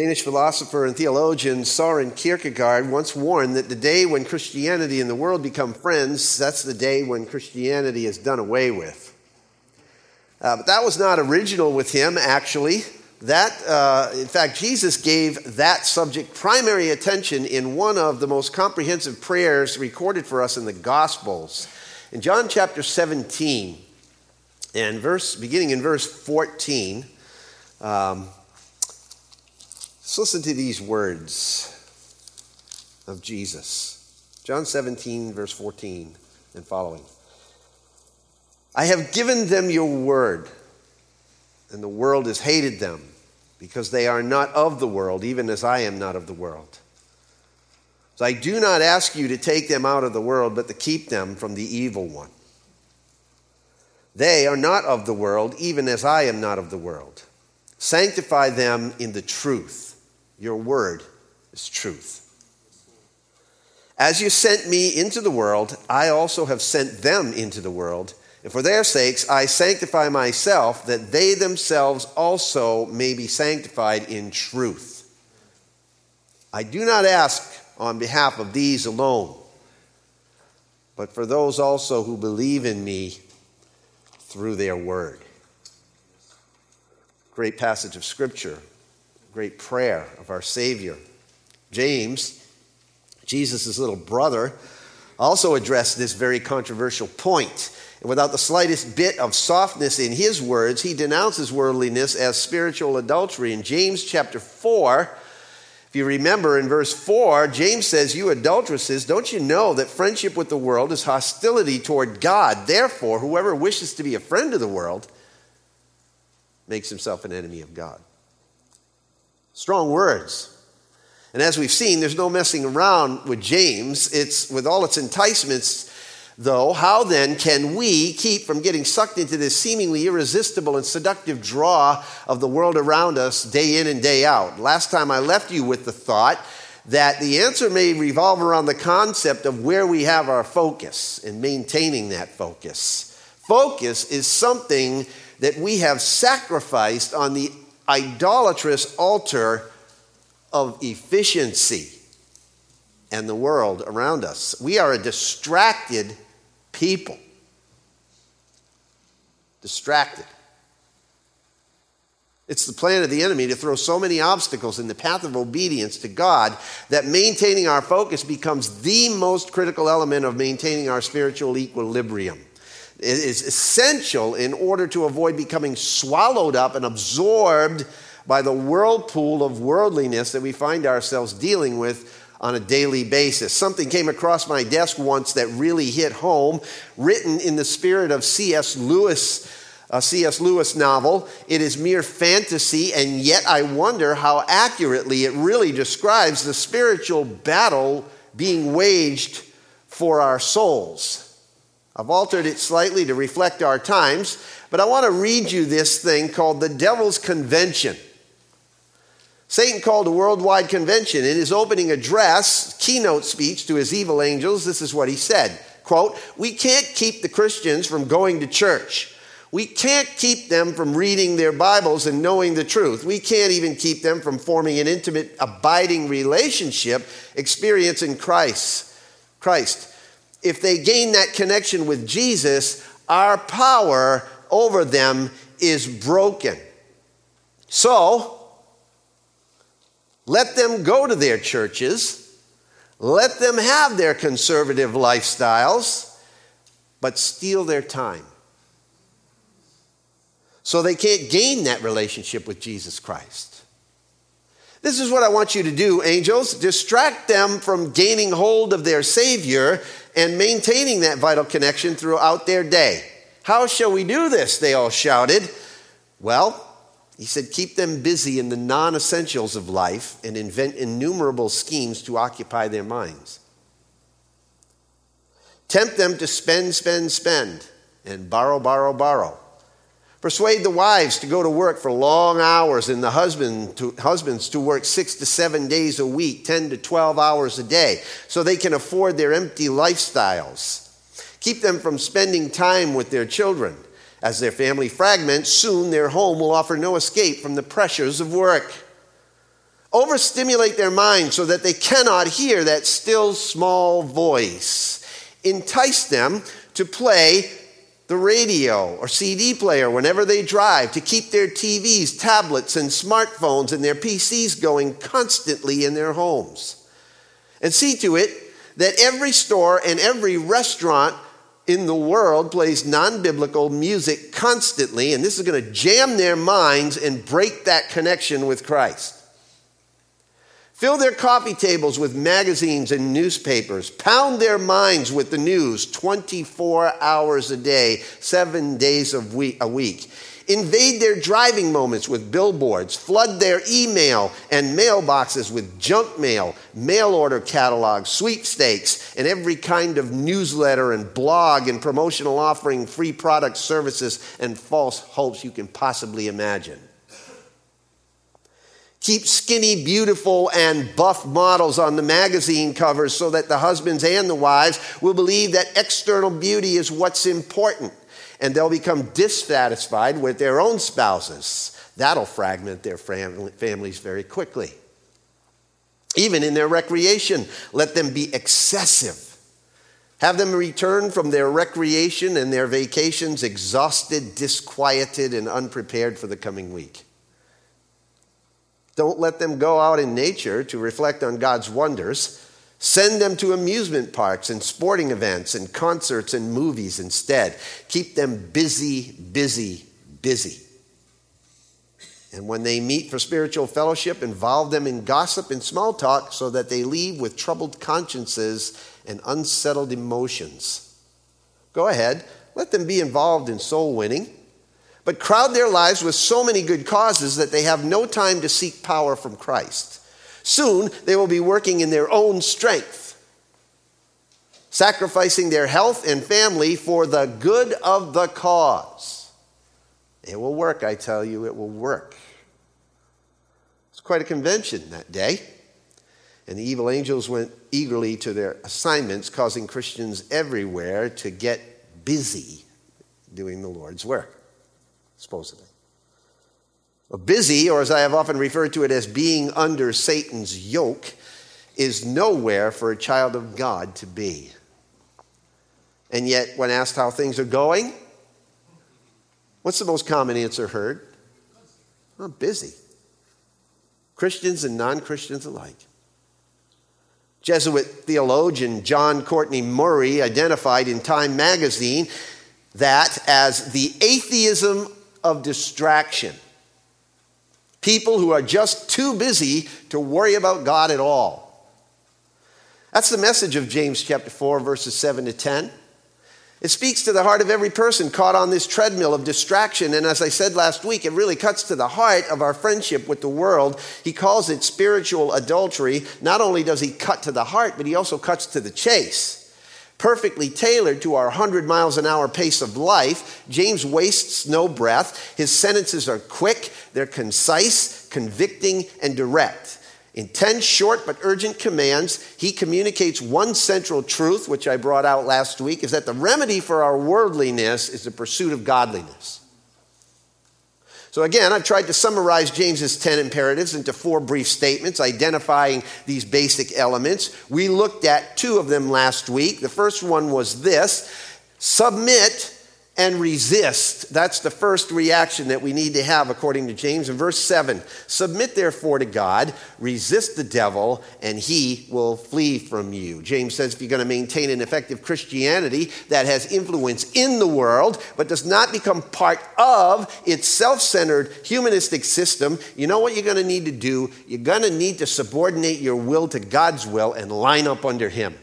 Danish philosopher and theologian Soren Kierkegaard once warned that the day when Christianity and the world become friends, that's the day when Christianity is done away with. Uh, but that was not original with him, actually. That, uh, in fact, Jesus gave that subject primary attention in one of the most comprehensive prayers recorded for us in the Gospels. In John chapter 17, and verse, beginning in verse 14, um, Let's listen to these words of Jesus. John 17, verse 14 and following. I have given them your word, and the world has hated them because they are not of the world, even as I am not of the world. So I do not ask you to take them out of the world, but to keep them from the evil one. They are not of the world, even as I am not of the world. Sanctify them in the truth. Your word is truth. As you sent me into the world, I also have sent them into the world. And for their sakes, I sanctify myself, that they themselves also may be sanctified in truth. I do not ask on behalf of these alone, but for those also who believe in me through their word. Great passage of Scripture great prayer of our Savior. James, Jesus' little brother, also addressed this very controversial point. And without the slightest bit of softness in his words, he denounces worldliness as spiritual adultery. In James chapter 4, if you remember in verse 4, James says, You adulteresses, don't you know that friendship with the world is hostility toward God? Therefore, whoever wishes to be a friend of the world makes himself an enemy of God. Strong words. And as we've seen, there's no messing around with James. It's with all its enticements, though, how then can we keep from getting sucked into this seemingly irresistible and seductive draw of the world around us day in and day out? Last time I left you with the thought that the answer may revolve around the concept of where we have our focus and maintaining that focus. Focus is something that we have sacrificed on the idolatrous altar of efficiency and the world around us. We are a distracted people. Distracted. It's the plan of the enemy to throw so many obstacles in the path of obedience to God that maintaining our focus becomes the most critical element of maintaining our spiritual equilibrium is essential in order to avoid becoming swallowed up and absorbed by the whirlpool of worldliness that we find ourselves dealing with on a daily basis. Something came across my desk once that really hit home, written in the spirit of C.S. Lewis. A C.S. Lewis novel. It is mere fantasy, and yet I wonder how accurately it really describes the spiritual battle being waged for our souls. I've altered it slightly to reflect our times, but I want to read you this thing called the Devil's Convention. Satan called a worldwide convention. In his opening address, keynote speech to his evil angels, this is what he said quote, We can't keep the Christians from going to church. We can't keep them from reading their Bibles and knowing the truth. We can't even keep them from forming an intimate, abiding relationship, experiencing Christ. Christ if they gain that connection with Jesus, our power over them is broken. So, let them go to their churches, let them have their conservative lifestyles, but steal their time. So they can't gain that relationship with Jesus Christ. This is what I want you to do, angels. Distract them from gaining hold of their Savior and maintaining that vital connection throughout their day. How shall we do this? They all shouted. Well, he said, keep them busy in the non essentials of life and invent innumerable schemes to occupy their minds. Tempt them to spend, spend, spend, and borrow, borrow, borrow. Persuade the wives to go to work for long hours and the husband to, husbands to work six to seven days a week, 10 to 12 hours a day, so they can afford their empty lifestyles. Keep them from spending time with their children. As their family fragments, soon their home will offer no escape from the pressures of work. Overstimulate their minds so that they cannot hear that still small voice. Entice them to play the radio or CD player whenever they drive, to keep their TVs, tablets, and smartphones and their PCs going constantly in their homes. And see to it that every store and every restaurant in the world plays non biblical music constantly, and this is going to jam their minds and break that connection with Christ. Fill their coffee tables with magazines and newspapers. Pound their minds with the news 24 hours a day, seven days a week. Invade their driving moments with billboards. Flood their email and mailboxes with junk mail, mail order catalogs, sweepstakes, and every kind of newsletter and blog and promotional offering, free product services, and false hopes you can possibly imagine. Keep skinny, beautiful, and buff models on the magazine covers so that the husbands and the wives will believe that external beauty is what's important. And they'll become dissatisfied with their own spouses. That'll fragment their families very quickly. Even in their recreation, let them be excessive. Have them return from their recreation and their vacations exhausted, disquieted, and unprepared for the coming week. Don't let them go out in nature to reflect on God's wonders. Send them to amusement parks and sporting events and concerts and movies instead. Keep them busy, busy, busy. And when they meet for spiritual fellowship, involve them in gossip and small talk so that they leave with troubled consciences and unsettled emotions. Go ahead, let them be involved in soul winning but crowd their lives with so many good causes that they have no time to seek power from Christ. Soon they will be working in their own strength, sacrificing their health and family for the good of the cause. It will work, I tell you, it will work. It's quite a convention that day. And the evil angels went eagerly to their assignments, causing Christians everywhere to get busy doing the Lord's work supposedly. Busy, or as I have often referred to it as being under Satan's yoke, is nowhere for a child of God to be. And yet, when asked how things are going, what's the most common answer heard? I'm busy. Christians and non Christians alike. Jesuit theologian John Courtney Murray identified in Time magazine that as the atheism of distraction. People who are just too busy to worry about God at all. That's the message of James chapter 4, verses 7 to 10. It speaks to the heart of every person caught on this treadmill of distraction. And as I said last week, it really cuts to the heart of our friendship with the world. He calls it spiritual adultery. Not only does he cut to the heart, but he also cuts to the chase perfectly tailored to our 100 miles an hour pace of life. James wastes no breath. His sentences are quick, they're concise, convicting, and direct. In 10 short but urgent commands, he communicates one central truth, which I brought out last week, is that the remedy for our worldliness is the pursuit of godliness. So, again, I've tried to summarize James's 10 imperatives into four brief statements identifying these basic elements. We looked at two of them last week. The first one was this submit and resist. That's the first reaction that we need to have according to James. In verse 7, submit therefore to God, resist the devil, and he will flee from you. James says if you're going to maintain an effective Christianity that has influence in the world, but does not become part of its self centered humanistic system, you know what you're going to need to do? You're going to need to subordinate your will to God's will and line up under him.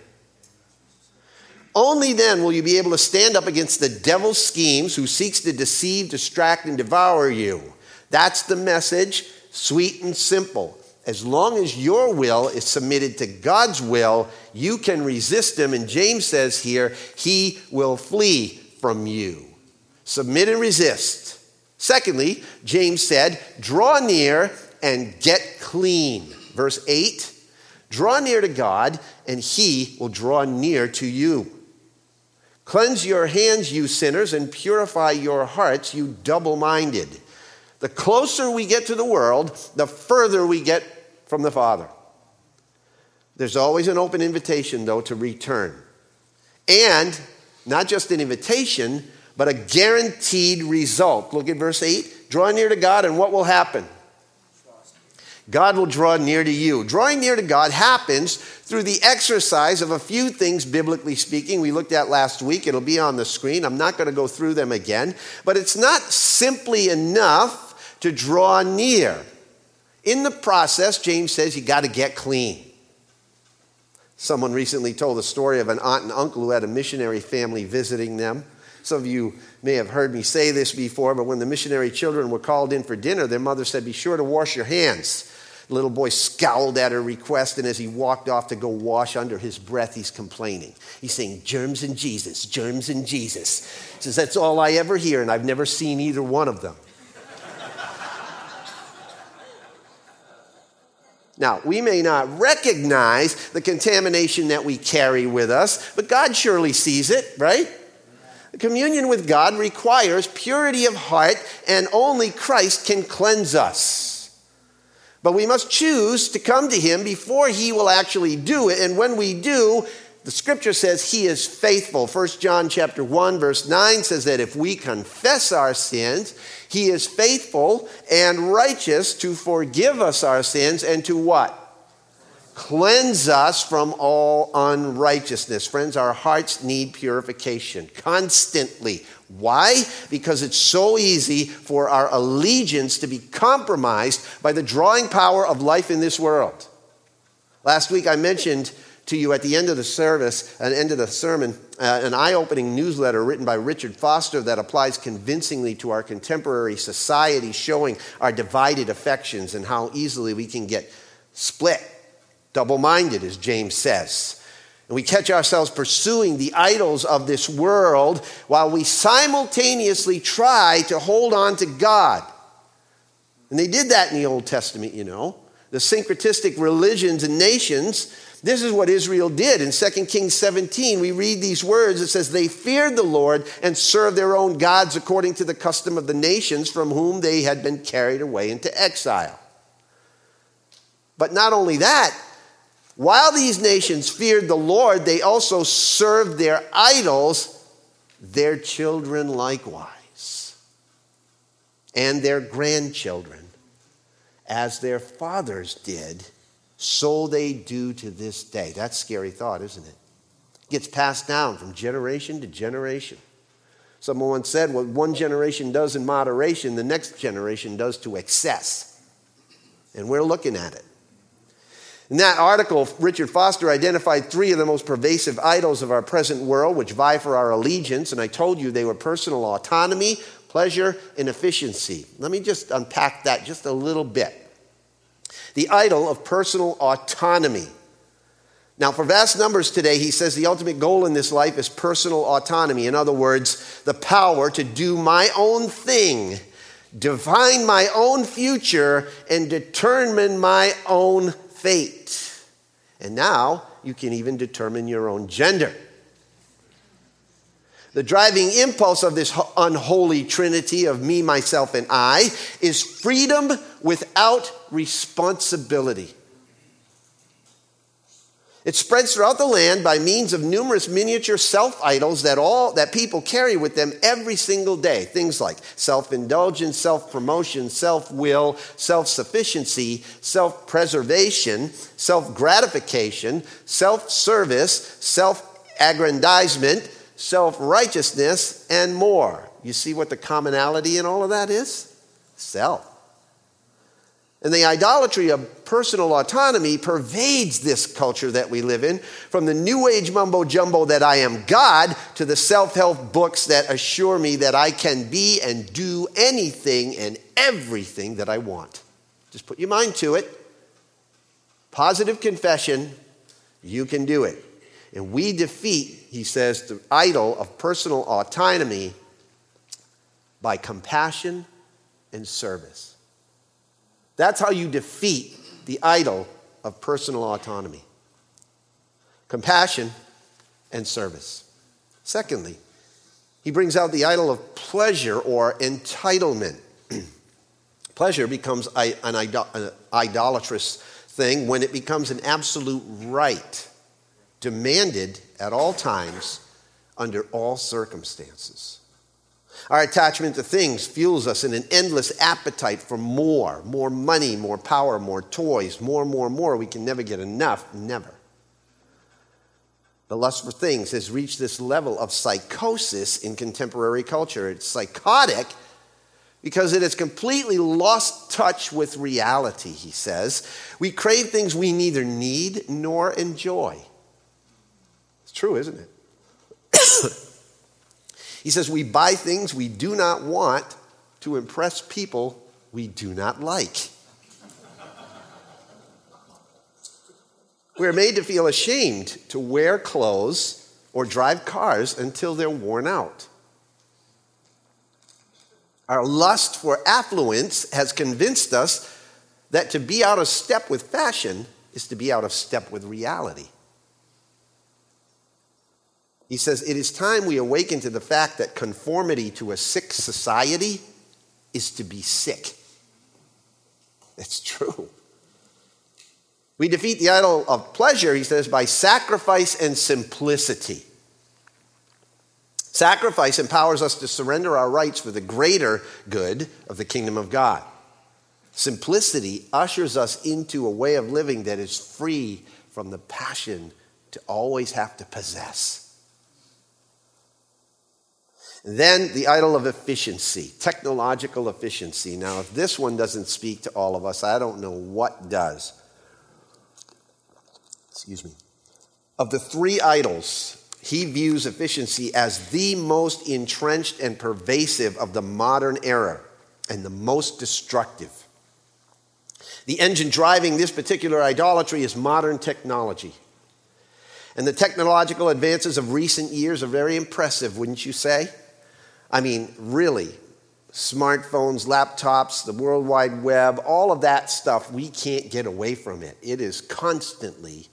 Only then will you be able to stand up against the devil's schemes who seeks to deceive, distract, and devour you. That's the message, sweet and simple. As long as your will is submitted to God's will, you can resist him. And James says here, he will flee from you. Submit and resist. Secondly, James said, draw near and get clean. Verse 8 Draw near to God, and he will draw near to you. Cleanse your hands, you sinners, and purify your hearts, you double minded. The closer we get to the world, the further we get from the Father. There's always an open invitation, though, to return. And not just an invitation, but a guaranteed result. Look at verse 8. Draw near to God, and what will happen? God will draw near to you. Drawing near to God happens through the exercise of a few things, biblically speaking, we looked at last week. It'll be on the screen. I'm not going to go through them again. But it's not simply enough to draw near. In the process, James says you got to get clean. Someone recently told the story of an aunt and uncle who had a missionary family visiting them. Some of you may have heard me say this before, but when the missionary children were called in for dinner, their mother said, Be sure to wash your hands. The little boy scowled at her request, and as he walked off to go wash under his breath, he's complaining. He's saying, Germs and Jesus, germs and Jesus. He says, That's all I ever hear, and I've never seen either one of them. Now, we may not recognize the contamination that we carry with us, but God surely sees it, right? Communion with God requires purity of heart, and only Christ can cleanse us. But we must choose to come to Him before He will actually do it. And when we do, the scripture says he is faithful. 1 John chapter 1 verse 9 says that if we confess our sins, he is faithful and righteous to forgive us our sins and to what? Cleanse us from all unrighteousness. Friends, our hearts need purification constantly. Why? Because it's so easy for our allegiance to be compromised by the drawing power of life in this world. Last week I mentioned to you at the end of the service, at the end of the sermon, uh, an eye opening newsletter written by Richard Foster that applies convincingly to our contemporary society, showing our divided affections and how easily we can get split, double minded, as James says. And we catch ourselves pursuing the idols of this world while we simultaneously try to hold on to God. And they did that in the Old Testament, you know. The syncretistic religions and nations this is what Israel did. In 2 Kings 17, we read these words. It says, They feared the Lord and served their own gods according to the custom of the nations from whom they had been carried away into exile. But not only that, while these nations feared the Lord, they also served their idols, their children likewise, and their grandchildren, as their fathers did so they do to this day. That's scary thought, isn't it? it? Gets passed down from generation to generation. Someone once said, what one generation does in moderation, the next generation does to excess. And we're looking at it. In that article, Richard Foster identified three of the most pervasive idols of our present world, which vie for our allegiance. And I told you they were personal autonomy, pleasure, and efficiency. Let me just unpack that just a little bit the idol of personal autonomy. Now, for vast numbers today, he says the ultimate goal in this life is personal autonomy. In other words, the power to do my own thing, define my own future, and determine my own fate. And now you can even determine your own gender. The driving impulse of this unholy trinity of me, myself, and I is freedom without responsibility. It spreads throughout the land by means of numerous miniature self idols that all that people carry with them every single day. Things like self-indulgence, self-promotion, self-will, self-sufficiency, self-preservation, self-gratification, self-service, self-aggrandizement, self righteousness, and more. You see what the commonality in all of that is? Self. And the idolatry of personal autonomy pervades this culture that we live in, from the new age mumbo jumbo that I am God to the self help books that assure me that I can be and do anything and everything that I want. Just put your mind to it. Positive confession, you can do it. And we defeat, he says, the idol of personal autonomy by compassion and service. That's how you defeat the idol of personal autonomy compassion and service. Secondly, he brings out the idol of pleasure or entitlement. pleasure becomes an idolatrous thing when it becomes an absolute right, demanded at all times, under all circumstances. Our attachment to things fuels us in an endless appetite for more more money, more power, more toys, more, more, more. We can never get enough, never. The lust for things has reached this level of psychosis in contemporary culture. It's psychotic because it has completely lost touch with reality, he says. We crave things we neither need nor enjoy. It's true, isn't it? he says we buy things we do not want to impress people we do not like. We're made to feel ashamed to wear clothes or drive cars until they're worn out. Our lust for affluence has convinced us that to be out of step with fashion is to be out of step with reality. He says, It is time we awaken to the fact that conformity to a sick society is to be sick. It's true. We defeat the idol of pleasure, he says, by sacrifice and simplicity. Sacrifice empowers us to surrender our rights for the greater good of the kingdom of God. Simplicity ushers us into a way of living that is free from the passion to always have to possess. Then the idol of efficiency, technological efficiency. Now, if this one doesn't speak to all of us, I don't know what does excuse me, of the three idols, he views efficiency as the most entrenched and pervasive of the modern era and the most destructive. The engine driving this particular idolatry is modern technology. And the technological advances of recent years are very impressive, wouldn't you say? I mean, really, smartphones, laptops, the World Wide Web, all of that stuff, we can't get away from it. It is constantly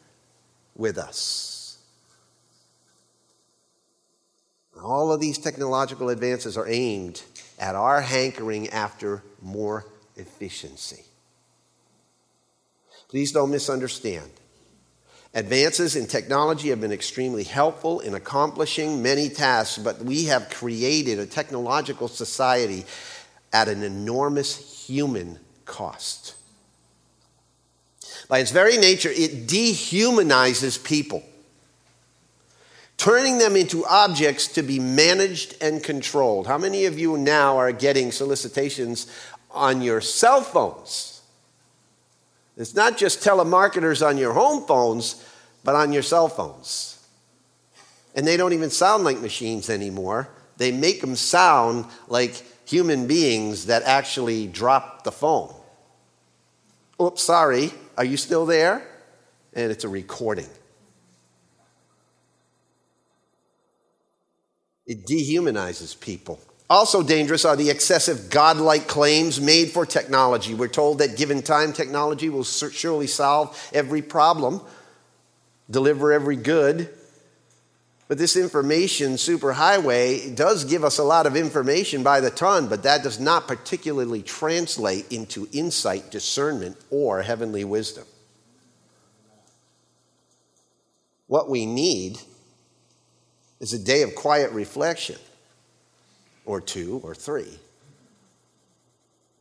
with us. All of these technological advances are aimed at our hankering after more efficiency. Please don't misunderstand. Advances in technology have been extremely helpful in accomplishing many tasks, but we have created a technological society at an enormous human cost. By its very nature, it dehumanizes people, turning them into objects to be managed and controlled. How many of you now are getting solicitations on your cell phones? It's not just telemarketers on your home phones, but on your cell phones. And they don't even sound like machines anymore. They make them sound like human beings that actually drop the phone. Oops, sorry. Are you still there? And it's a recording. It dehumanizes people. Also dangerous are the excessive godlike claims made for technology. We're told that given time, technology will surely solve every problem, deliver every good, but this information superhighway does give us a lot of information by the ton, but that does not particularly translate into insight, discernment, or heavenly wisdom. What we need is a day of quiet reflection, or two, or three.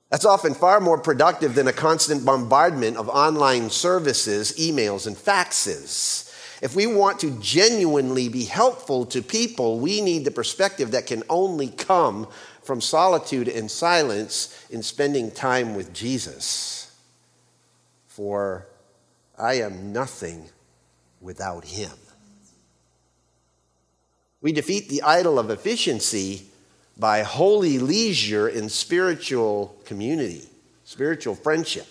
That's often far more productive than a constant bombardment of online services, emails, and faxes. If we want to genuinely be helpful to people, we need the perspective that can only come from solitude and silence in spending time with Jesus. For I am nothing without him. We defeat the idol of efficiency by holy leisure in spiritual community, spiritual friendship.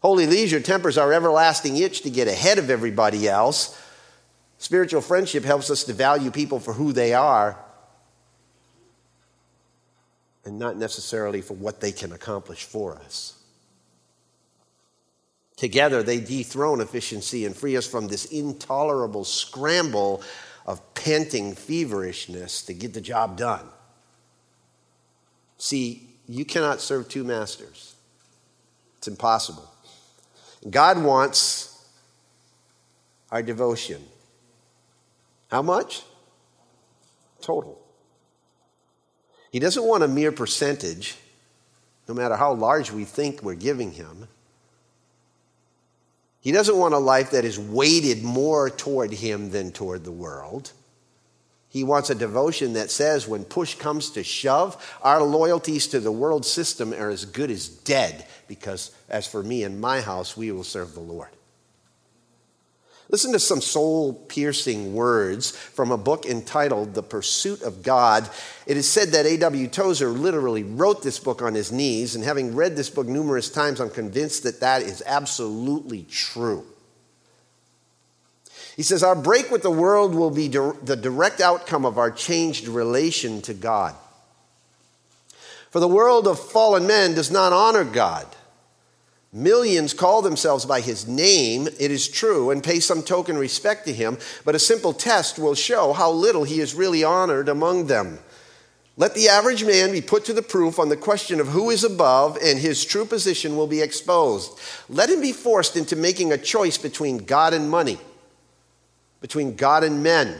Holy leisure tempers our everlasting itch to get ahead of everybody else. Spiritual friendship helps us to value people for who they are and not necessarily for what they can accomplish for us. Together, they dethrone efficiency and free us from this intolerable scramble of panting feverishness to get the job done. See, you cannot serve two masters, it's impossible. God wants our devotion. How much? Total. He doesn't want a mere percentage, no matter how large we think we're giving him. He doesn't want a life that is weighted more toward him than toward the world. He wants a devotion that says, when push comes to shove, our loyalties to the world system are as good as dead, because as for me and my house, we will serve the Lord. Listen to some soul piercing words from a book entitled The Pursuit of God. It is said that A.W. Tozer literally wrote this book on his knees, and having read this book numerous times, I'm convinced that that is absolutely true. He says, Our break with the world will be the direct outcome of our changed relation to God. For the world of fallen men does not honor God. Millions call themselves by his name, it is true, and pay some token respect to him, but a simple test will show how little he is really honored among them. Let the average man be put to the proof on the question of who is above, and his true position will be exposed. Let him be forced into making a choice between God and money between God and men,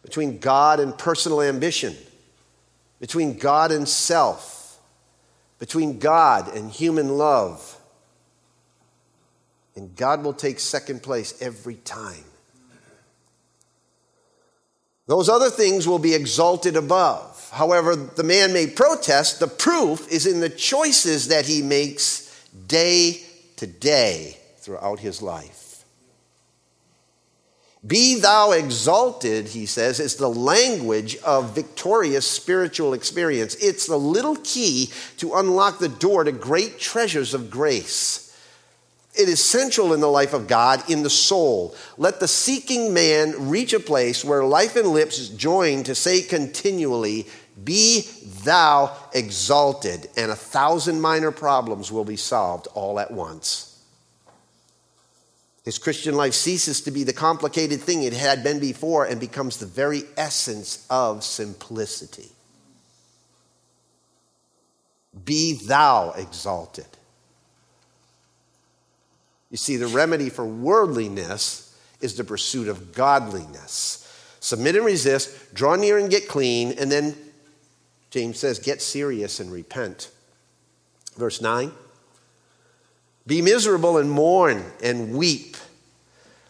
between God and personal ambition, between God and self, between God and human love. And God will take second place every time. Those other things will be exalted above. However, the man may protest, the proof is in the choices that he makes day to day throughout his life. Be thou exalted, he says, is the language of victorious spiritual experience. It's the little key to unlock the door to great treasures of grace. It is central in the life of God, in the soul. Let the seeking man reach a place where life and lips join to say continually, Be thou exalted, and a thousand minor problems will be solved all at once. His Christian life ceases to be the complicated thing it had been before and becomes the very essence of simplicity. Be thou exalted. You see, the remedy for worldliness is the pursuit of godliness. Submit and resist, draw near and get clean, and then James says, get serious and repent. Verse 9. Be miserable and mourn and weep.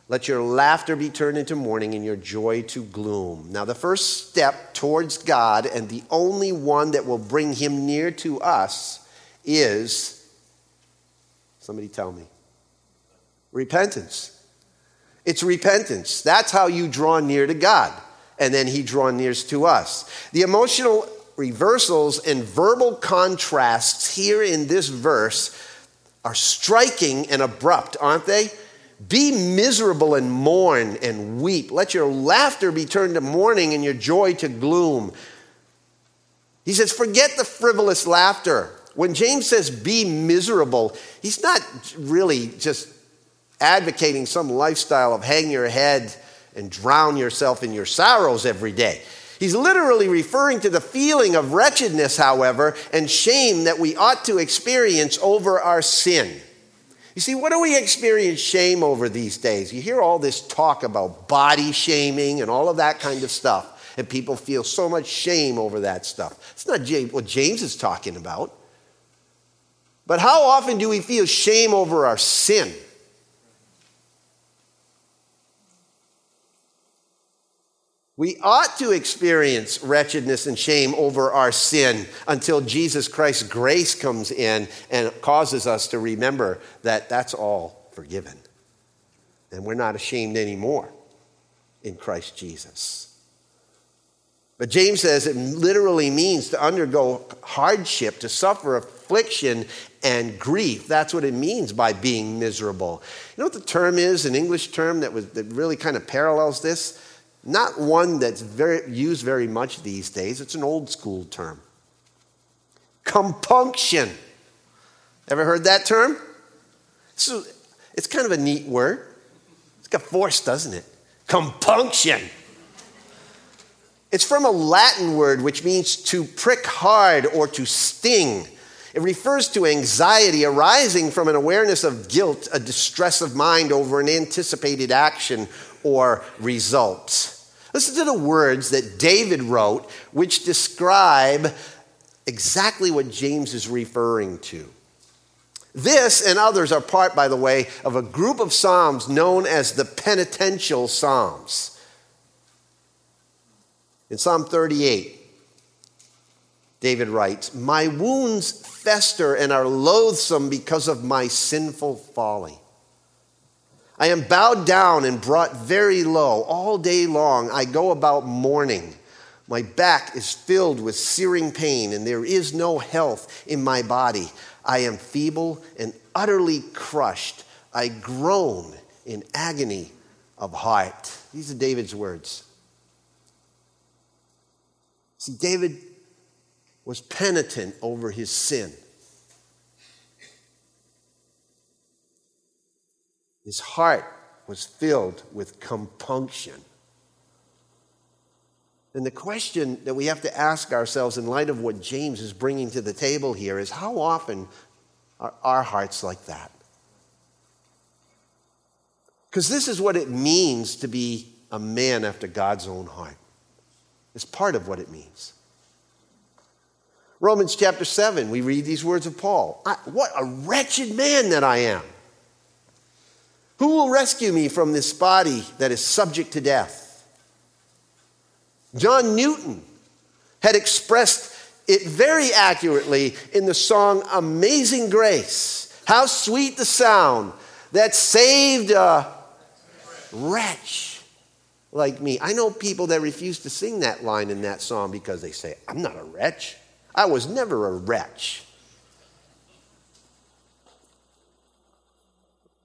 Let your laughter be turned into mourning and your joy to gloom. Now, the first step towards God and the only one that will bring him near to us is somebody tell me repentance. It's repentance. That's how you draw near to God, and then he draws near to us. The emotional reversals and verbal contrasts here in this verse are striking and abrupt, aren't they? Be miserable and mourn and weep. Let your laughter be turned to mourning and your joy to gloom. He says, forget the frivolous laughter. When James says be miserable, he's not really just advocating some lifestyle of hang your head and drown yourself in your sorrows every day. He's literally referring to the feeling of wretchedness, however, and shame that we ought to experience over our sin. You see, what do we experience shame over these days? You hear all this talk about body shaming and all of that kind of stuff, and people feel so much shame over that stuff. It's not what James is talking about. But how often do we feel shame over our sin? We ought to experience wretchedness and shame over our sin until Jesus Christ's grace comes in and causes us to remember that that's all forgiven. And we're not ashamed anymore in Christ Jesus. But James says it literally means to undergo hardship, to suffer affliction and grief. That's what it means by being miserable. You know what the term is, an English term that, was, that really kind of parallels this? Not one that's very, used very much these days. It's an old school term. Compunction. Ever heard that term? So it's kind of a neat word. It's got force, doesn't it? Compunction. It's from a Latin word which means to prick hard or to sting. It refers to anxiety arising from an awareness of guilt, a distress of mind over an anticipated action or result. Listen to the words that David wrote, which describe exactly what James is referring to. This and others are part, by the way, of a group of Psalms known as the penitential Psalms. In Psalm 38, David writes, My wounds fester and are loathsome because of my sinful folly. I am bowed down and brought very low. All day long I go about mourning. My back is filled with searing pain, and there is no health in my body. I am feeble and utterly crushed. I groan in agony of heart. These are David's words. See, David was penitent over his sin. His heart was filled with compunction. And the question that we have to ask ourselves in light of what James is bringing to the table here is how often are our hearts like that? Because this is what it means to be a man after God's own heart. It's part of what it means. Romans chapter 7, we read these words of Paul What a wretched man that I am! Who will rescue me from this body that is subject to death? John Newton had expressed it very accurately in the song Amazing Grace. How sweet the sound that saved a wretch like me. I know people that refuse to sing that line in that song because they say, I'm not a wretch. I was never a wretch.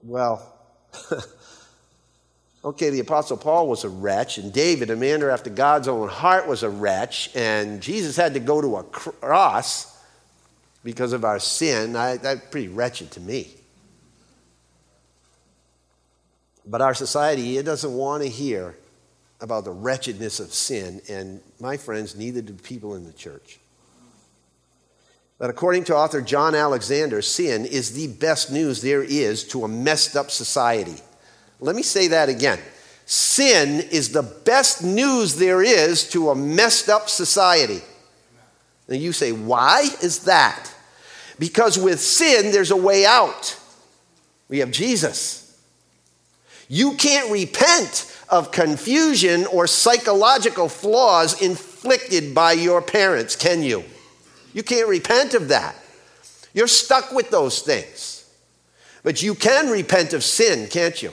Well, okay, the Apostle Paul was a wretch, and David, a man after God's own heart, was a wretch, and Jesus had to go to a cross because of our sin. I, that's pretty wretched to me. But our society, it doesn't want to hear about the wretchedness of sin, and my friends, neither do people in the church that according to author John Alexander, sin is the best news there is to a messed up society. Let me say that again. Sin is the best news there is to a messed up society. And you say, why is that? Because with sin, there's a way out. We have Jesus. You can't repent of confusion or psychological flaws inflicted by your parents, can you? You can't repent of that. You're stuck with those things. But you can repent of sin, can't you?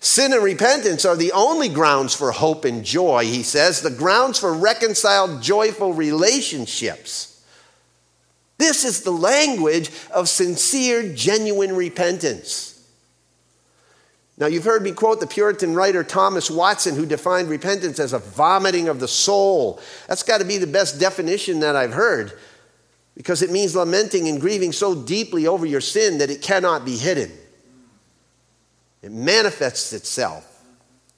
Sin and repentance are the only grounds for hope and joy, he says, the grounds for reconciled, joyful relationships. This is the language of sincere, genuine repentance. Now, you've heard me quote the Puritan writer Thomas Watson, who defined repentance as a vomiting of the soul. That's got to be the best definition that I've heard because it means lamenting and grieving so deeply over your sin that it cannot be hidden. It manifests itself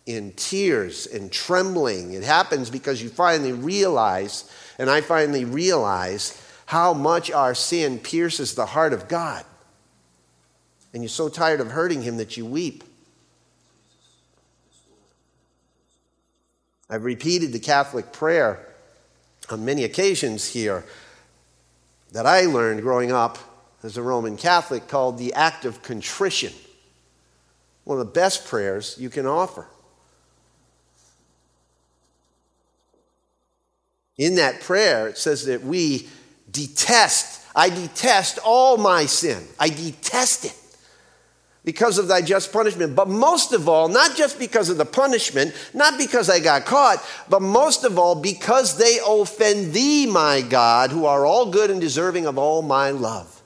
in tears and trembling. It happens because you finally realize, and I finally realize, how much our sin pierces the heart of God. And you're so tired of hurting Him that you weep. I've repeated the Catholic prayer on many occasions here that I learned growing up as a Roman Catholic called the act of contrition. One of the best prayers you can offer. In that prayer, it says that we detest, I detest all my sin. I detest it because of thy just punishment. But most of all, not just because of the punishment, not because I got caught, but most of all, because they offend thee, my God, who are all good and deserving of all my love.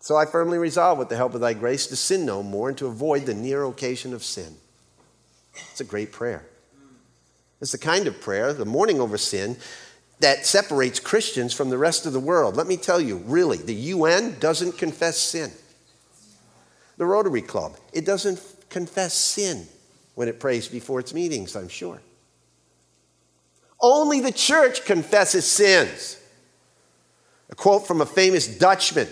So I firmly resolve, with the help of thy grace, to sin no more and to avoid the near occasion of sin. It's a great prayer. It's the kind of prayer, the mourning over sin, that separates Christians from the rest of the world. Let me tell you, really, the UN doesn't confess sin. The Rotary Club, it doesn't confess sin when it prays before its meetings, I'm sure. Only the church confesses sins. A quote from a famous Dutchman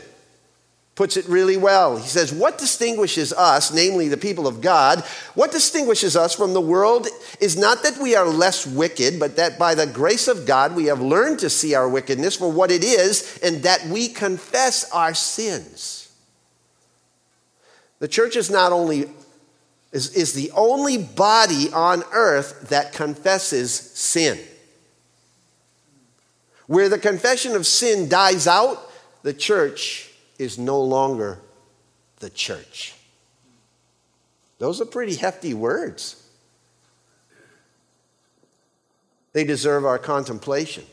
puts it really well. He says, What distinguishes us, namely the people of God, what distinguishes us from the world is not that we are less wicked, but that by the grace of God we have learned to see our wickedness for what it is and that we confess our sins. The church is not only is, is the only body on earth that confesses sin. Where the confession of sin dies out, the church is no longer the church. Those are pretty hefty words. They deserve our contemplation.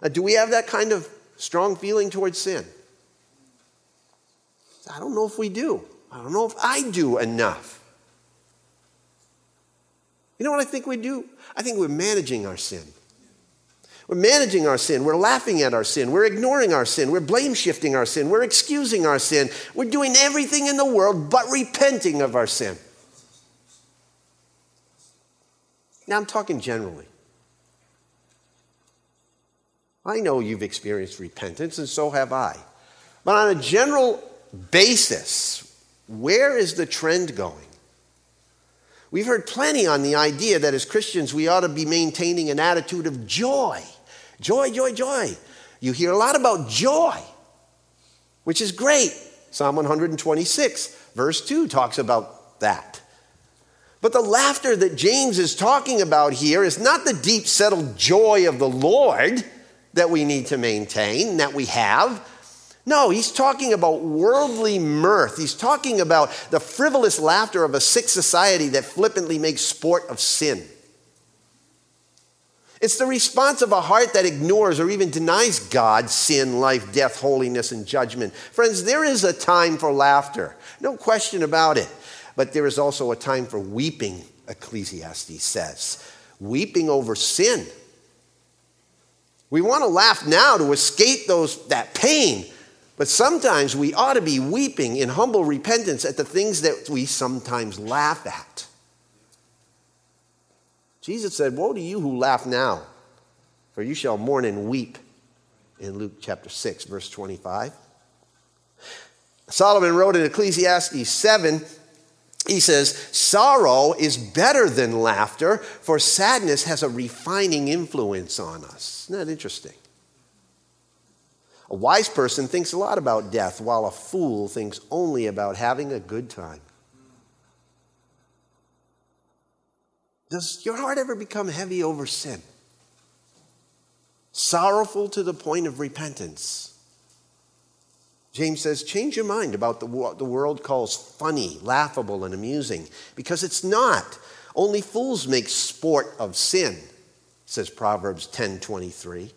Uh, do we have that kind of strong feeling towards sin? I don't know if we do. I don't know if I do enough. You know what I think we do? I think we're managing our sin. We're managing our sin. We're laughing at our sin. We're ignoring our sin. We're blame shifting our sin. We're excusing our sin. We're doing everything in the world but repenting of our sin. Now, I'm talking generally. I know you've experienced repentance, and so have I. But on a general basis, where is the trend going? We've heard plenty on the idea that as Christians we ought to be maintaining an attitude of joy. Joy, joy, joy. You hear a lot about joy, which is great. Psalm 126, verse 2, talks about that. But the laughter that James is talking about here is not the deep, settled joy of the Lord that we need to maintain, that we have. No, he's talking about worldly mirth. He's talking about the frivolous laughter of a sick society that flippantly makes sport of sin. It's the response of a heart that ignores or even denies God, sin, life, death, holiness, and judgment. Friends, there is a time for laughter, no question about it. But there is also a time for weeping, Ecclesiastes says. Weeping over sin. We want to laugh now to escape those, that pain, but sometimes we ought to be weeping in humble repentance at the things that we sometimes laugh at. Jesus said, Woe to you who laugh now, for you shall mourn and weep in Luke chapter 6, verse 25. Solomon wrote in Ecclesiastes 7, he says, Sorrow is better than laughter, for sadness has a refining influence on us. Isn't that interesting? A wise person thinks a lot about death, while a fool thinks only about having a good time. Does your heart ever become heavy over sin? Sorrowful to the point of repentance? James says, change your mind about the, what the world calls funny, laughable, and amusing, because it's not. Only fools make sport of sin, says Proverbs 10:23.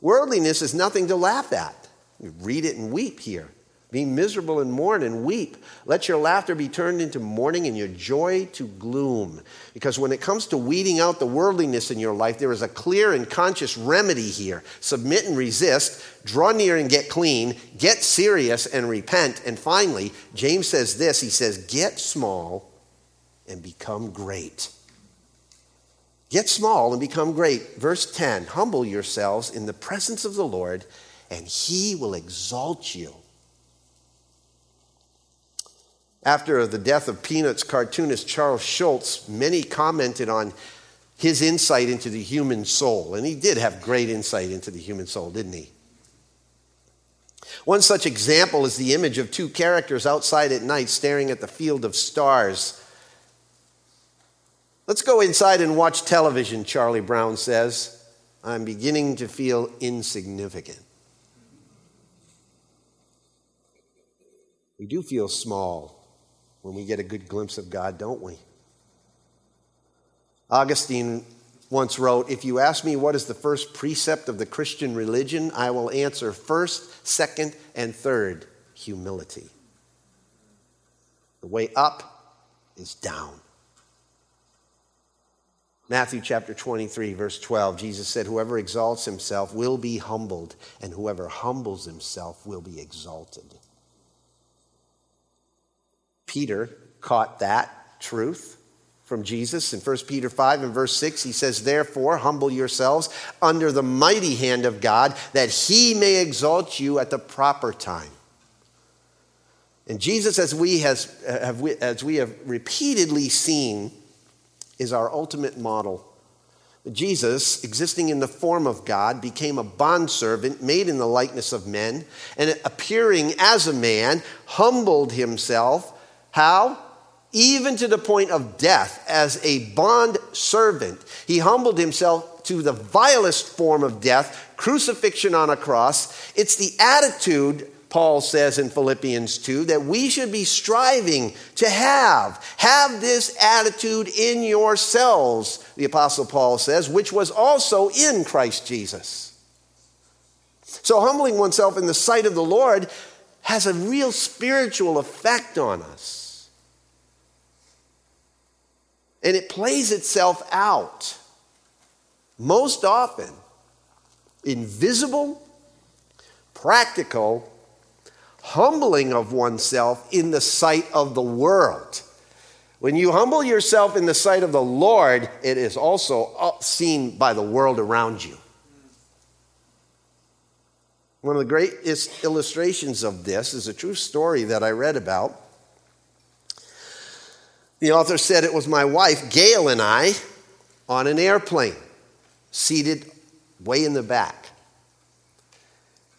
Worldliness is nothing to laugh at. You read it and weep here. Be miserable and mourn and weep. Let your laughter be turned into mourning and your joy to gloom. Because when it comes to weeding out the worldliness in your life, there is a clear and conscious remedy here. Submit and resist, draw near and get clean, get serious and repent. And finally, James says this he says, Get small and become great. Get small and become great. Verse 10 Humble yourselves in the presence of the Lord, and he will exalt you. After the death of Peanuts cartoonist Charles Schulz, many commented on his insight into the human soul. And he did have great insight into the human soul, didn't he? One such example is the image of two characters outside at night staring at the field of stars. Let's go inside and watch television, Charlie Brown says. I'm beginning to feel insignificant. We do feel small when we get a good glimpse of God, don't we? Augustine once wrote If you ask me what is the first precept of the Christian religion, I will answer first, second, and third humility. The way up is down. Matthew chapter 23, verse 12, Jesus said, Whoever exalts himself will be humbled, and whoever humbles himself will be exalted. Peter caught that truth. from Jesus. In 1 Peter 5 and verse 6, he says, Therefore, humble yourselves under the mighty hand of God, that he may exalt you at the proper time. And Jesus, as we, has, have, as we have repeatedly seen, is our ultimate model. Jesus, existing in the form of God, became a bondservant made in the likeness of men, and appearing as a man, humbled himself. How? Even to the point of death as a bond servant. He humbled himself to the vilest form of death, crucifixion on a cross. It's the attitude Paul says in Philippians 2 that we should be striving to have. Have this attitude in yourselves, the Apostle Paul says, which was also in Christ Jesus. So, humbling oneself in the sight of the Lord has a real spiritual effect on us. And it plays itself out most often invisible, practical, humbling of oneself in the sight of the world. When you humble yourself in the sight of the Lord, it is also seen by the world around you. One of the greatest illustrations of this is a true story that I read about. The author said it was my wife, Gail, and I on an airplane, seated way in the back.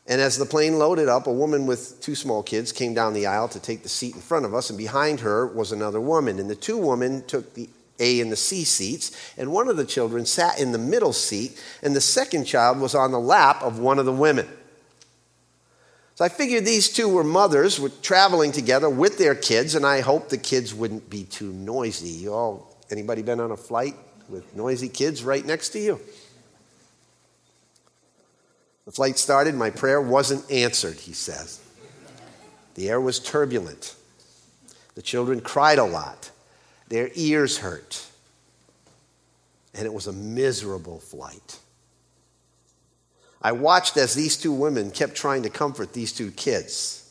And as the plane loaded up, a woman with two small kids came down the aisle to take the seat in front of us, and behind her was another woman. And the two women took the A and the C seats, and one of the children sat in the middle seat, and the second child was on the lap of one of the women. So I figured these two were mothers, were traveling together with their kids, and I hoped the kids wouldn't be too noisy. You all, anybody been on a flight with noisy kids right next to you? The flight started, my prayer wasn't answered, he says. The air was turbulent. The children cried a lot. Their ears hurt. And it was a miserable flight. I watched as these two women kept trying to comfort these two kids.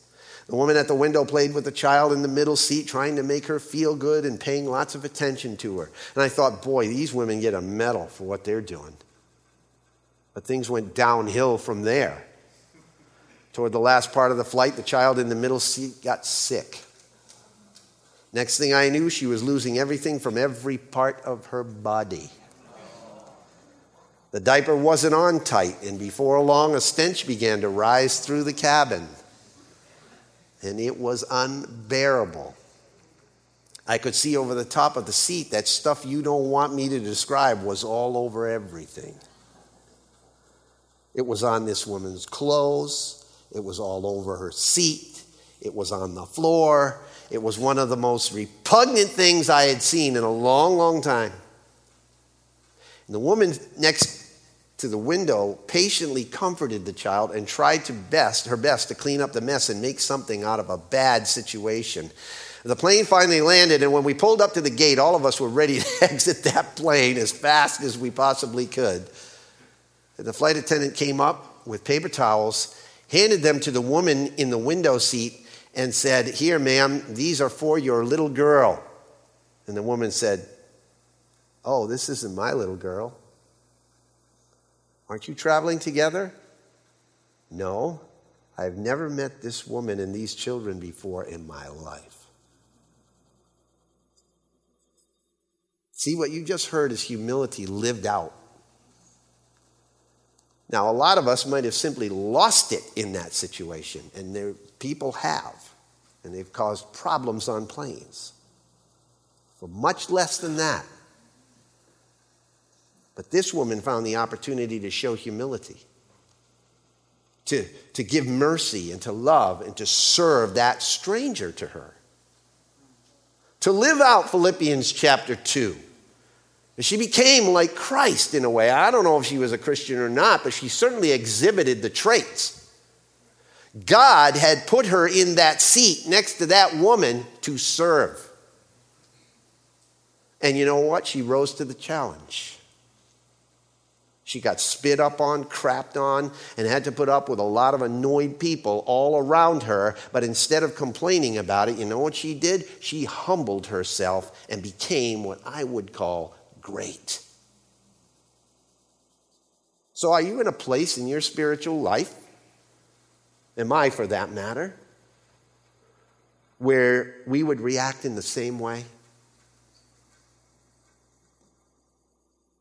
The woman at the window played with the child in the middle seat, trying to make her feel good and paying lots of attention to her. And I thought, boy, these women get a medal for what they're doing. But things went downhill from there. Toward the last part of the flight, the child in the middle seat got sick. Next thing I knew, she was losing everything from every part of her body. The diaper wasn't on tight, and before long, a stench began to rise through the cabin. And it was unbearable. I could see over the top of the seat that stuff you don't want me to describe was all over everything. It was on this woman's clothes, it was all over her seat, it was on the floor. It was one of the most repugnant things I had seen in a long, long time. And the woman next to the window patiently comforted the child and tried to best her best to clean up the mess and make something out of a bad situation. The plane finally landed, and when we pulled up to the gate, all of us were ready to exit that plane as fast as we possibly could. The flight attendant came up with paper towels, handed them to the woman in the window seat, and said, Here, ma'am, these are for your little girl. And the woman said, Oh, this isn't my little girl. Aren't you traveling together? No, I've never met this woman and these children before in my life. See, what you just heard is humility lived out. Now, a lot of us might have simply lost it in that situation, and there, people have, and they've caused problems on planes for much less than that. But this woman found the opportunity to show humility, to, to give mercy, and to love, and to serve that stranger to her. To live out Philippians chapter 2 she became like Christ in a way. I don't know if she was a Christian or not, but she certainly exhibited the traits. God had put her in that seat next to that woman to serve. And you know what? She rose to the challenge. She got spit up on, crapped on, and had to put up with a lot of annoyed people all around her. But instead of complaining about it, you know what she did? She humbled herself and became what I would call great. So, are you in a place in your spiritual life? Am I, for that matter? Where we would react in the same way?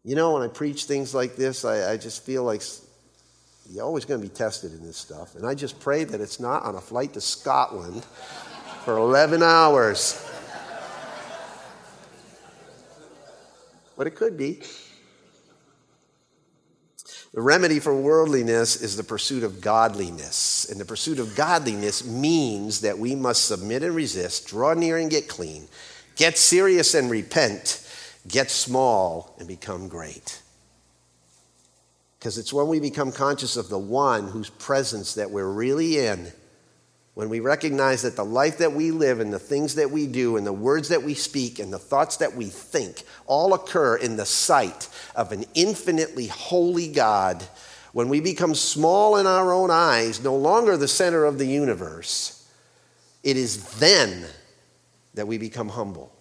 You know, when I preach things like this, I, I just feel like you're always going to be tested in this stuff. And I just pray that it's not on a flight to Scotland for 11 hours. But it could be. The remedy for worldliness is the pursuit of godliness. And the pursuit of godliness means that we must submit and resist, draw near and get clean, get serious and repent, get small and become great. Because it's when we become conscious of the one whose presence that we're really in, when we recognize that the life that we live and the things that we do and the words that we speak and the thoughts that we think all occur in the sight of an infinitely holy God, when we become small in our own eyes, no longer the center of the universe, it is then that we become humble.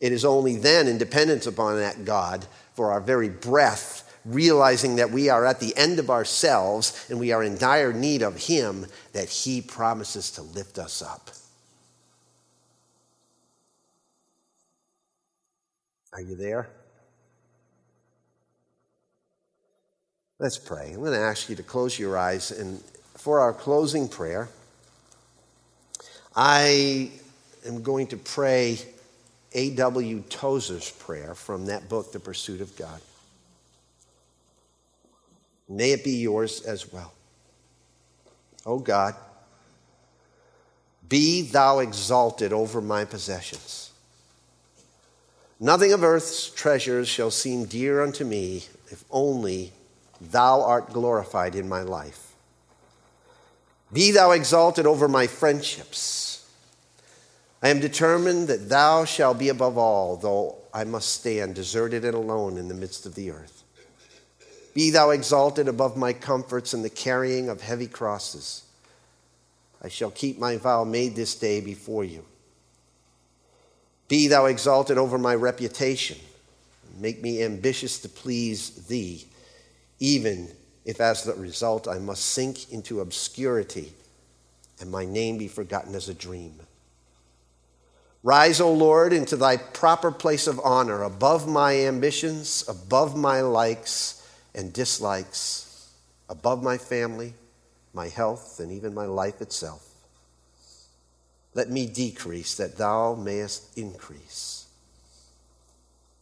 It is only then, in dependence upon that God, for our very breath, realizing that we are at the end of ourselves and we are in dire need of Him, that He promises to lift us up. Are you there? Let's pray. I'm going to ask you to close your eyes. And for our closing prayer, I am going to pray A.W. Tozer's prayer from that book, The Pursuit of God. May it be yours as well. O oh God, be thou exalted over my possessions. Nothing of earth's treasures shall seem dear unto me if only thou art glorified in my life. Be thou exalted over my friendships I am determined that thou shalt be above all, though I must stand deserted and alone in the midst of the earth. Be thou exalted above my comforts and the carrying of heavy crosses. I shall keep my vow made this day before you. Be thou exalted over my reputation. Make me ambitious to please thee, even if as the result I must sink into obscurity and my name be forgotten as a dream. Rise, O Lord, into thy proper place of honor, above my ambitions, above my likes and dislikes, above my family, my health, and even my life itself. Let me decrease that thou mayest increase.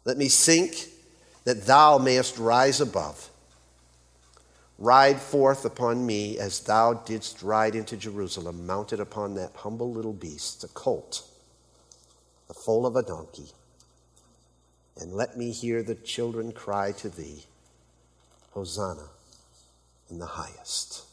Let me sink that thou mayest rise above. Ride forth upon me as thou didst ride into Jerusalem, mounted upon that humble little beast, a colt the foal of a donkey, and let me hear the children cry to thee, Hosanna in the highest.